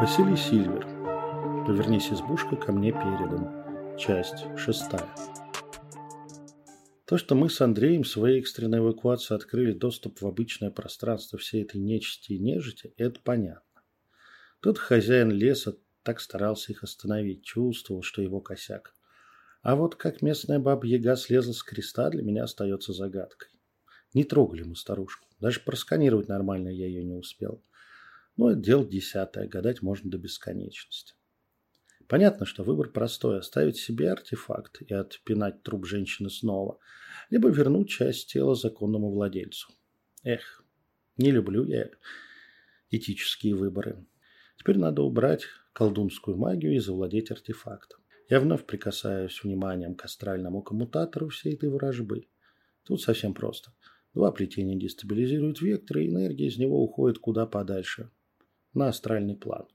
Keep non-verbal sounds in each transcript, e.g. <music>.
Василий Сильвер. Повернись избушка ко мне передом. Часть шестая. То, что мы с Андреем в своей экстренной эвакуации открыли доступ в обычное пространство всей этой нечисти и нежити, это понятно. Тот хозяин леса так старался их остановить, чувствовал, что его косяк. А вот как местная баба-яга слезла с креста, для меня остается загадкой. Не трогали мы старушку. Даже просканировать нормально я ее не успел. Но это дело десятое, гадать можно до бесконечности. Понятно, что выбор простой – оставить себе артефакт и отпинать труп женщины снова, либо вернуть часть тела законному владельцу. Эх, не люблю я этические выборы. Теперь надо убрать колдунскую магию и завладеть артефактом. Я вновь прикасаюсь вниманием к астральному коммутатору всей этой ворожбы. Тут совсем просто. Два плетения дестабилизируют вектор, и энергия из него уходит куда подальше, на астральный план.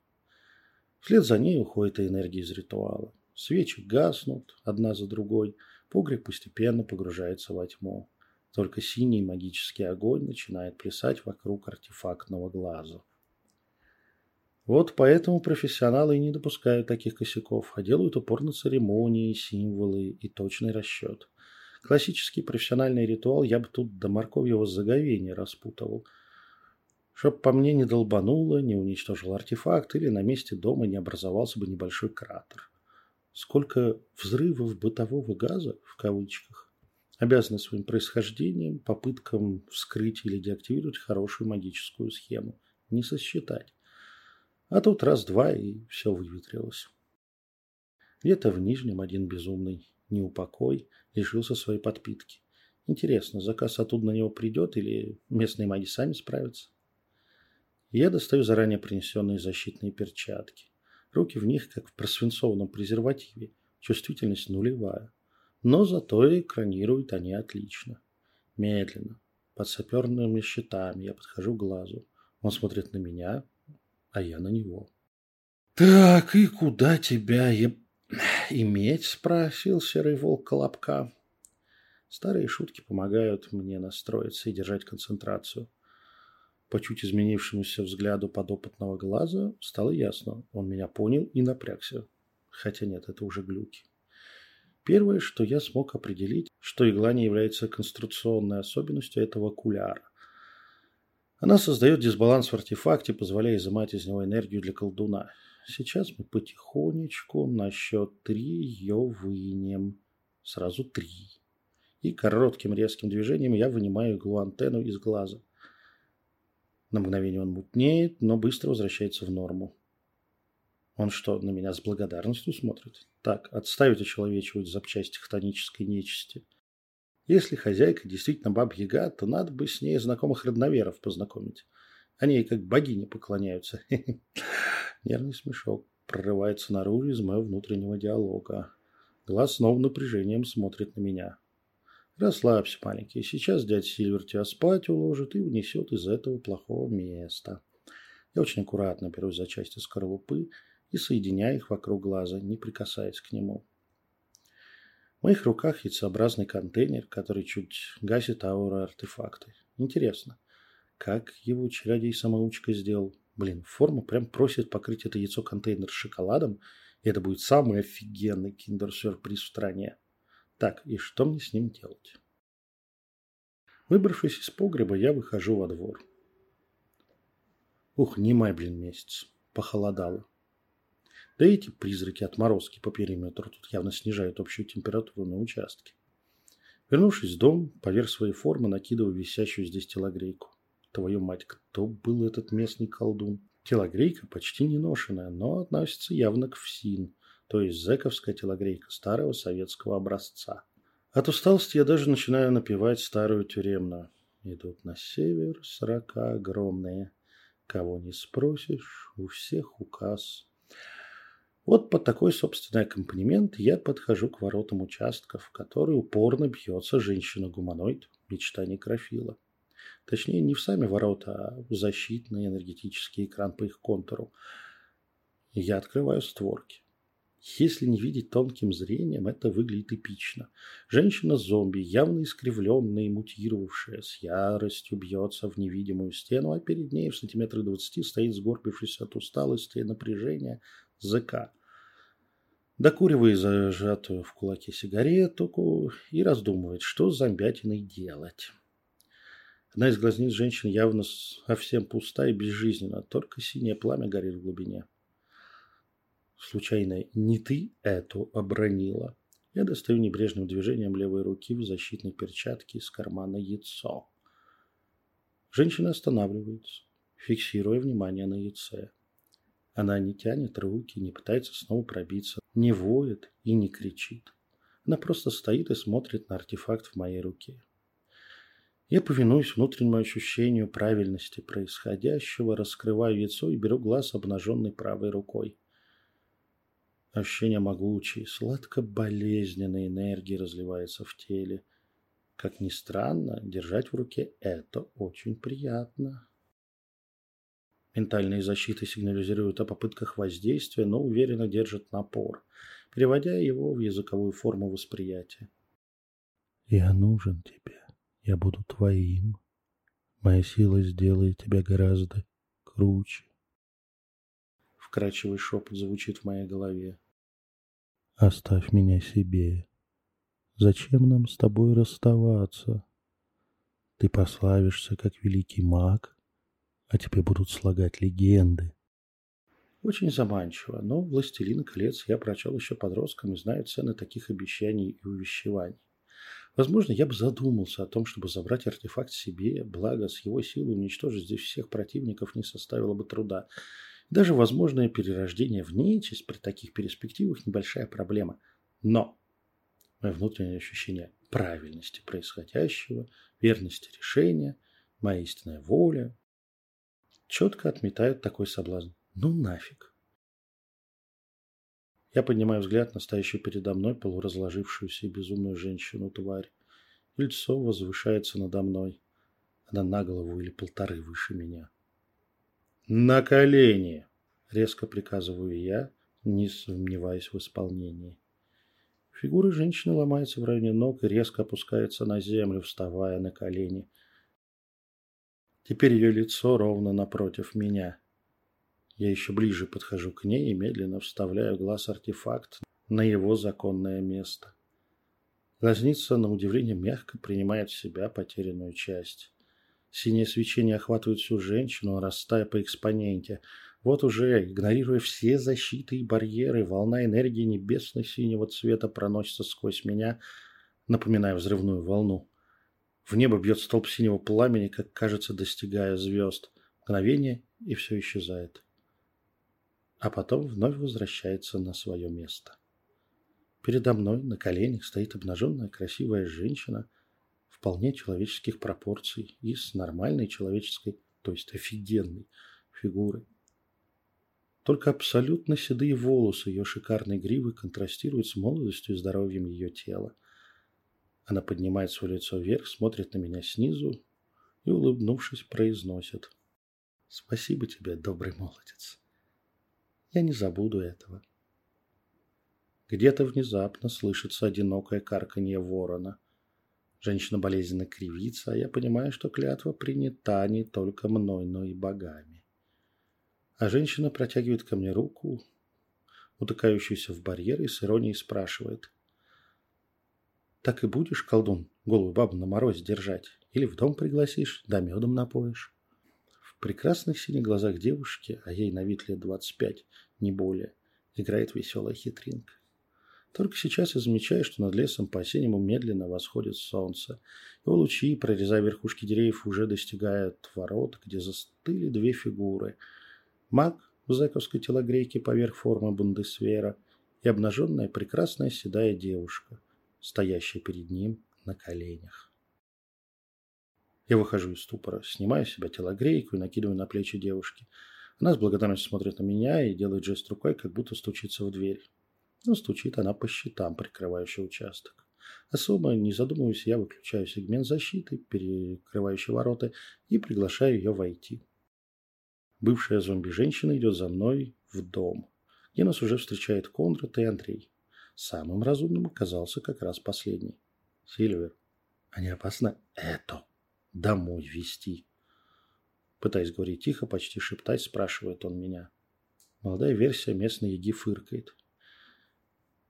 Вслед за ней уходит и энергия из ритуала. Свечи гаснут одна за другой, погреб постепенно погружается во тьму. Только синий магический огонь начинает плясать вокруг артефактного глаза. Вот поэтому профессионалы и не допускают таких косяков, а делают упор на церемонии, символы и точный расчет. Классический профессиональный ритуал я бы тут до морковьего заговения распутывал – Чтоб по мне не долбануло, не уничтожил артефакт или на месте дома не образовался бы небольшой кратер. Сколько взрывов бытового газа, в кавычках, обязаны своим происхождением, попыткам вскрыть или деактивировать хорошую магическую схему. Не сосчитать. А тут раз-два и все выветрилось. Где-то в Нижнем один безумный неупокой лишился своей подпитки. Интересно, заказ оттуда на него придет или местные маги сами справятся? Я достаю заранее принесенные защитные перчатки. Руки в них, как в просвинцованном презервативе. Чувствительность нулевая. Но зато экранируют они отлично. Медленно, под саперными щитами, я подхожу к глазу. Он смотрит на меня, а я на него. «Так, и куда тебя е... иметь?» – спросил серый волк Колобка. Старые шутки помогают мне настроиться и держать концентрацию – по чуть изменившемуся взгляду подопытного глаза стало ясно. Он меня понял и напрягся. Хотя нет, это уже глюки. Первое, что я смог определить, что игла не является конструкционной особенностью этого окуляра. Она создает дисбаланс в артефакте, позволяя изымать из него энергию для колдуна. Сейчас мы потихонечку на счет три ее вынем. Сразу три. И коротким резким движением я вынимаю иглу антенну из глаза – на мгновение он мутнеет, но быстро возвращается в норму. Он что, на меня с благодарностью смотрит? Так, отставить очеловечивать запчасти хтонической нечисти. Если хозяйка действительно баб-яга, то надо бы с ней знакомых родноверов познакомить. Они ей как богини поклоняются. <laughs> Нервный смешок прорывается наружу из моего внутреннего диалога. Глаз снова напряжением смотрит на меня. Расслабься, маленький. Сейчас дядя Сильвер тебя спать уложит и унесет из этого плохого места. Я очень аккуратно берусь за части скорлупы и соединяю их вокруг глаза, не прикасаясь к нему. В моих руках яйцеобразный контейнер, который чуть гасит ауру артефакты. Интересно, как его чародей-самоучка сделал? Блин, форма прям просит покрыть это яйцо-контейнер шоколадом, и это будет самый офигенный киндер-сюрприз в стране. Так, и что мне с ним делать? Выбравшись из погреба, я выхожу во двор. Ух, не май, блин, месяц. Похолодало. Да эти призраки отморозки по периметру тут явно снижают общую температуру на участке. Вернувшись в дом, поверх своей формы накидываю висящую здесь телогрейку. Твою мать, кто был этот местный колдун? Телогрейка почти не ношенная, но относится явно к ФСИН, то есть зэковская телогрейка старого советского образца. От усталости я даже начинаю напевать старую тюремную. Идут на север сорока огромные. Кого не спросишь, у всех указ. Вот под такой собственный аккомпанемент я подхожу к воротам участка, в который упорно бьется женщина-гуманоид, мечта некрофила. Точнее, не в сами ворота, а в защитный энергетический экран по их контуру. Я открываю створки. Если не видеть тонким зрением, это выглядит эпично. Женщина-зомби, явно искривленная и мутировавшая, с яростью бьется в невидимую стену, а перед ней в сантиметрах двадцати стоит сгорбившийся от усталости и напряжения ЗК. Докуривая зажатую в кулаке сигарету и раздумывает, что с зомбятиной делать. Одна из глазниц женщины явно совсем пуста и безжизненна, только синее пламя горит в глубине. Случайно не ты эту обронила? Я достаю небрежным движением левой руки в защитной перчатке из кармана яйцо. Женщина останавливается, фиксируя внимание на яйце. Она не тянет руки, не пытается снова пробиться, не воет и не кричит. Она просто стоит и смотрит на артефакт в моей руке. Я повинуюсь внутреннему ощущению правильности происходящего, раскрываю яйцо и беру глаз обнаженной правой рукой. Ощущение могучей, сладко-болезненной энергии разливается в теле. Как ни странно, держать в руке это очень приятно. Ментальные защиты сигнализируют о попытках воздействия, но уверенно держат напор, переводя его в языковую форму восприятия. «Я нужен тебе. Я буду твоим. Моя сила сделает тебя гораздо круче». Вкрачивый шепот звучит в моей голове. Оставь меня себе. Зачем нам с тобой расставаться? Ты прославишься как великий маг, а тебе будут слагать легенды. Очень заманчиво, но «Властелин колец» я прочел еще подростком и знаю цены таких обещаний и увещеваний. Возможно, я бы задумался о том, чтобы забрать артефакт себе, благо с его силой уничтожить здесь всех противников не составило бы труда. Даже возможное перерождение в нечисть при таких перспективах небольшая проблема. Но мое внутреннее ощущение правильности происходящего, верности решения, моя истинная воля четко отметают такой соблазн. Ну нафиг. Я поднимаю взгляд на стоящую передо мной полуразложившуюся и безумную женщину-тварь. Лицо возвышается надо мной. Она на голову или полторы выше меня. «На колени!» – резко приказываю я, не сомневаясь в исполнении. Фигура женщины ломается в районе ног и резко опускается на землю, вставая на колени. Теперь ее лицо ровно напротив меня. Я еще ближе подхожу к ней и медленно вставляю глаз-артефакт на его законное место. Глазница, на удивление, мягко принимает в себя потерянную часть. Синее свечение охватывает всю женщину, растая по экспоненте. Вот уже, игнорируя все защиты и барьеры, волна энергии небесно-синего цвета проносится сквозь меня, напоминая взрывную волну. В небо бьет столб синего пламени, как кажется, достигая звезд. Мгновение, и все исчезает. А потом вновь возвращается на свое место. Передо мной на коленях стоит обнаженная красивая женщина – вполне человеческих пропорций и с нормальной человеческой, то есть офигенной фигурой. Только абсолютно седые волосы ее шикарной гривы контрастируют с молодостью и здоровьем ее тела. Она поднимает свое лицо вверх, смотрит на меня снизу и, улыбнувшись, произносит. «Спасибо тебе, добрый молодец. Я не забуду этого». Где-то внезапно слышится одинокое карканье ворона. Женщина болезненно кривится, а я понимаю, что клятва принята не только мной, но и богами. А женщина протягивает ко мне руку, утыкающуюся в барьер, и с иронией спрашивает. «Так и будешь, колдун, голую бабу на морозе держать? Или в дом пригласишь, да медом напоишь?» Прекрасных синих глазах девушки, а ей на вид лет двадцать пять, не более, играет веселая хитринка. Только сейчас я замечаю, что над лесом по-осеннему медленно восходит солнце. Его лучи, прорезая верхушки деревьев, уже достигают ворот, где застыли две фигуры. Маг в зэковской телогрейке поверх формы бундесвера и обнаженная прекрасная седая девушка, стоящая перед ним на коленях. Я выхожу из ступора, снимаю с себя телогрейку и накидываю на плечи девушки. Она с благодарностью смотрит на меня и делает жест рукой, как будто стучится в дверь. Но стучит она по щитам, прикрывающий участок. Особо не задумываясь, я выключаю сегмент защиты, перекрывающий ворота, и приглашаю ее войти. Бывшая зомби-женщина идет за мной в дом. где нас уже встречает Конрад и Андрей. Самым разумным оказался как раз последний. Сильвер, не опасно это домой вести? Пытаясь говорить тихо, почти шептать, спрашивает он меня. Молодая версия местной еги фыркает.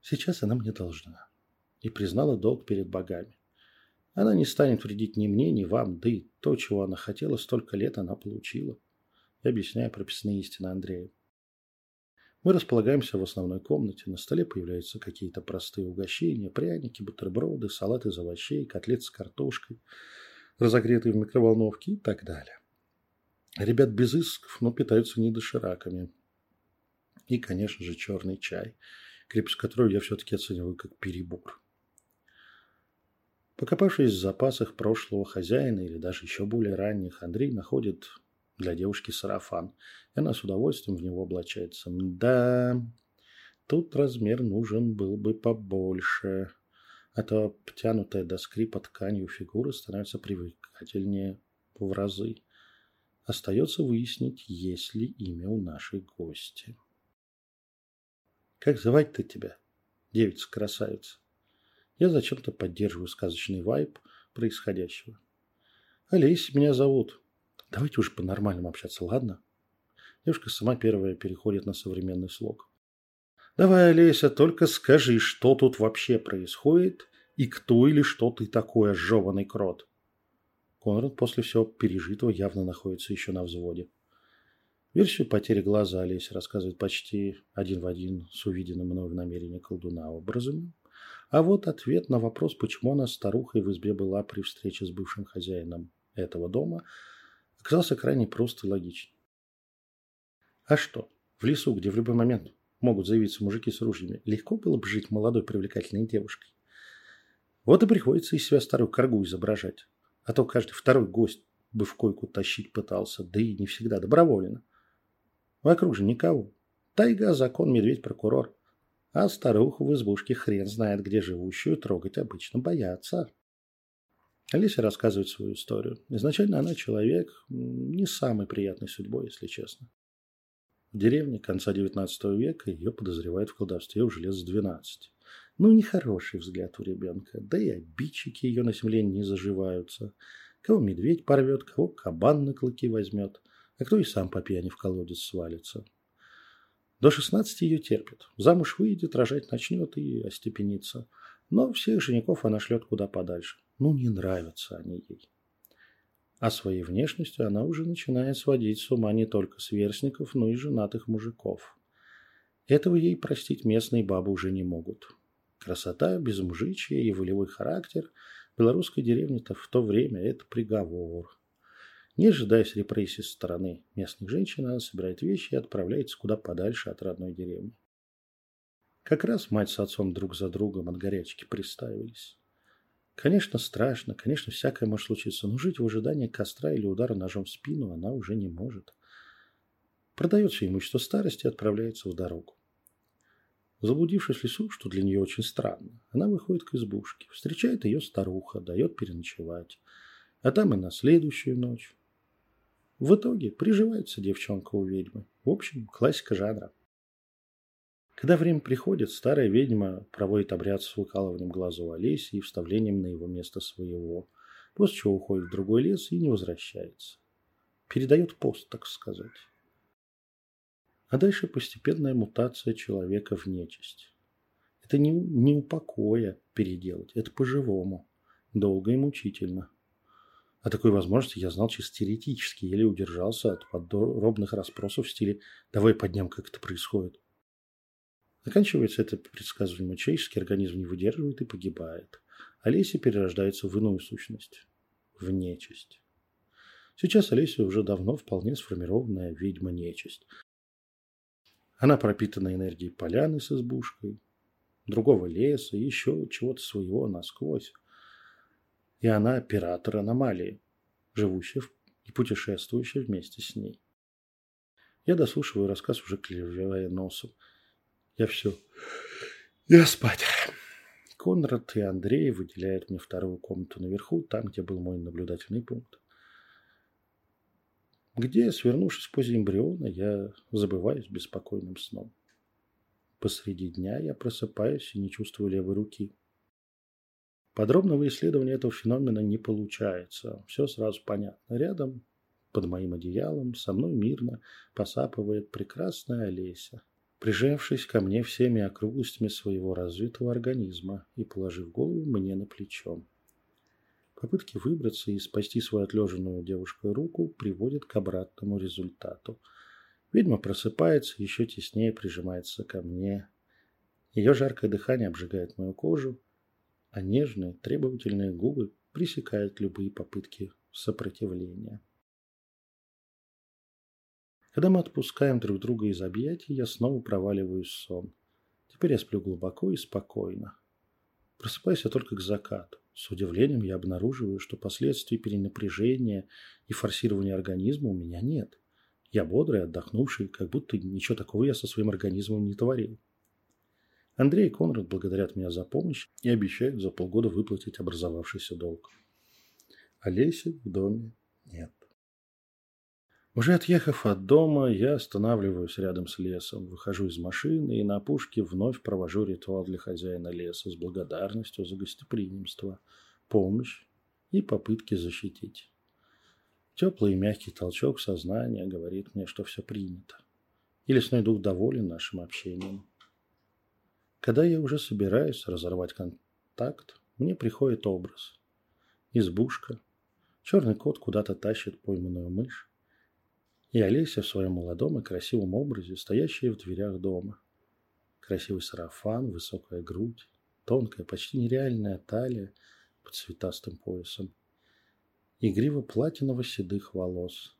Сейчас она мне должна. И признала долг перед богами. Она не станет вредить ни мне, ни вам, да и то, чего она хотела, столько лет она получила. Я объясняю прописные истины Андрею. Мы располагаемся в основной комнате. На столе появляются какие-то простые угощения, пряники, бутерброды, салат из овощей, котлет с картошкой, разогретые в микроволновке и так далее. Ребят без исков, но питаются не дошираками. И, конечно же, черный чай, крепость которого я все-таки оцениваю как перебор. Покопавшись в запасах прошлого хозяина или даже еще более ранних, Андрей находит для девушки сарафан, и она с удовольствием в него облачается. Да, тут размер нужен был бы побольше, а то обтянутая до скрипа тканью фигура становится привлекательнее в разы. Остается выяснить, есть ли имя у нашей гости. «Как звать-то тебя, девица-красавица?» Я зачем-то поддерживаю сказочный вайб происходящего. «Олесь меня зовут. Давайте уже по-нормальному общаться, ладно?» Девушка сама первая переходит на современный слог. «Давай, Олеся, только скажи, что тут вообще происходит и кто или что ты такой ожеванный крот?» Конрад после всего пережитого явно находится еще на взводе. Версию потери глаза Олеся рассказывает почти один в один с увиденным мной в намерении колдуна образами. А вот ответ на вопрос, почему она старухой в избе была при встрече с бывшим хозяином этого дома, оказался крайне прост и логичен. А что, в лесу, где в любой момент могут заявиться мужики с ружьями, легко было бы жить молодой привлекательной девушкой. Вот и приходится из себя старую коргу изображать. А то каждый второй гость бы в койку тащить пытался, да и не всегда добровольно. Вокруг же никого. Тайга, закон, медведь, прокурор. А старуху в избушке хрен знает, где живущую трогать обычно боятся. Алиса рассказывает свою историю. Изначально она человек не самой приятной судьбой, если честно. В деревне конца XIX века ее подозревают в колдовстве уже лет с 12. Ну, нехороший взгляд у ребенка, да и обидчики ее на земле не заживаются. Кого медведь порвет, кого кабан на клыки возьмет, а кто и сам по пьяни в колодец свалится. До 16 ее терпит. Замуж выйдет, рожать начнет и остепенится. Но всех женихов она шлет куда подальше. Ну, не нравятся они ей. А своей внешностью она уже начинает сводить с ума не только сверстников, но и женатых мужиков. Этого ей простить местные бабы уже не могут. Красота, безмужичье и волевой характер белорусской деревни-то в то время – это приговор. Не ожидаясь репрессий со стороны местных женщин, она собирает вещи и отправляется куда подальше от родной деревни. Как раз мать с отцом друг за другом от горячки приставились. Конечно, страшно, конечно, всякое может случиться, но жить в ожидании костра или удара ножом в спину она уже не может. Продает все имущество старости и отправляется в дорогу. Заблудившись в лесу, что для нее очень странно, она выходит к избушке. Встречает ее старуха, дает переночевать. А там и на следующую ночь. В итоге приживается девчонка у ведьмы. В общем, классика жанра. Когда время приходит, старая ведьма проводит обряд с выкалыванием глаза у Олеси и вставлением на его место своего, после чего уходит в другой лес и не возвращается. Передает пост, так сказать. А дальше постепенная мутация человека в нечисть. Это не, не упокоя переделать, это по-живому, долго и мучительно. О такой возможности я знал чисто теоретически, еле удержался от подробных расспросов в стиле «давай подням, как это происходит». Заканчивается это предсказуемо человеческий организм не выдерживает и погибает. Олеся перерождается в иную сущность, в нечисть. Сейчас Олеся уже давно вполне сформированная ведьма-нечисть. Она пропитана энергией поляны с избушкой, другого леса еще чего-то своего насквозь и она оператор аномалии, живущая и путешествующая вместе с ней. Я дослушиваю рассказ, уже клевая носом. Я все. Я спать. Конрад и Андрей выделяют мне вторую комнату наверху, там, где был мой наблюдательный пункт. Где, свернувшись в позе эмбриона, я забываюсь беспокойным сном. Посреди дня я просыпаюсь и не чувствую левой руки. Подробного исследования этого феномена не получается. Все сразу понятно. Рядом, под моим одеялом, со мной мирно посапывает прекрасная Олеся, прижавшись ко мне всеми округлостями своего развитого организма и положив голову мне на плечо. Попытки выбраться и спасти свою отлеженную девушкой руку приводят к обратному результату. Ведьма просыпается, еще теснее прижимается ко мне. Ее жаркое дыхание обжигает мою кожу, а нежные, требовательные губы пресекают любые попытки сопротивления. Когда мы отпускаем друг друга из объятий, я снова проваливаюсь в сон. Теперь я сплю глубоко и спокойно. Просыпаюсь я только к закату. С удивлением я обнаруживаю, что последствий перенапряжения и форсирования организма у меня нет. Я бодрый, отдохнувший, как будто ничего такого я со своим организмом не творил. Андрей и Конрад благодарят меня за помощь и обещают за полгода выплатить образовавшийся долг. Олеси в доме. Уже отъехав от дома, я останавливаюсь рядом с лесом, выхожу из машины и на опушке вновь провожу ритуал для хозяина леса с благодарностью за гостеприимство, помощь и попытки защитить. Теплый и мягкий толчок сознания говорит мне, что все принято. И лесной дух доволен нашим общением. Когда я уже собираюсь разорвать контакт, мне приходит образ. Избушка. Черный кот куда-то тащит пойманную мышь. И Олеся в своем молодом и красивом образе, стоящая в дверях дома. Красивый сарафан, высокая грудь, тонкая, почти нереальная талия под цветастым поясом. Игриво платиново-седых волос.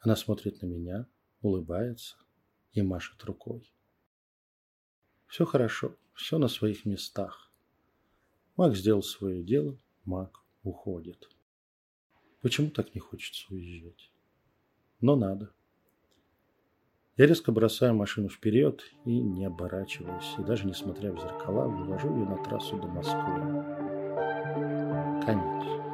Она смотрит на меня, улыбается и машет рукой. Все хорошо, все на своих местах. Маг сделал свое дело, маг уходит. Почему так не хочется уезжать? Но надо. Я резко бросаю машину вперед и, не оборачиваясь, и даже не смотря в зеркала, вывожу ее на трассу до Москвы. Конец.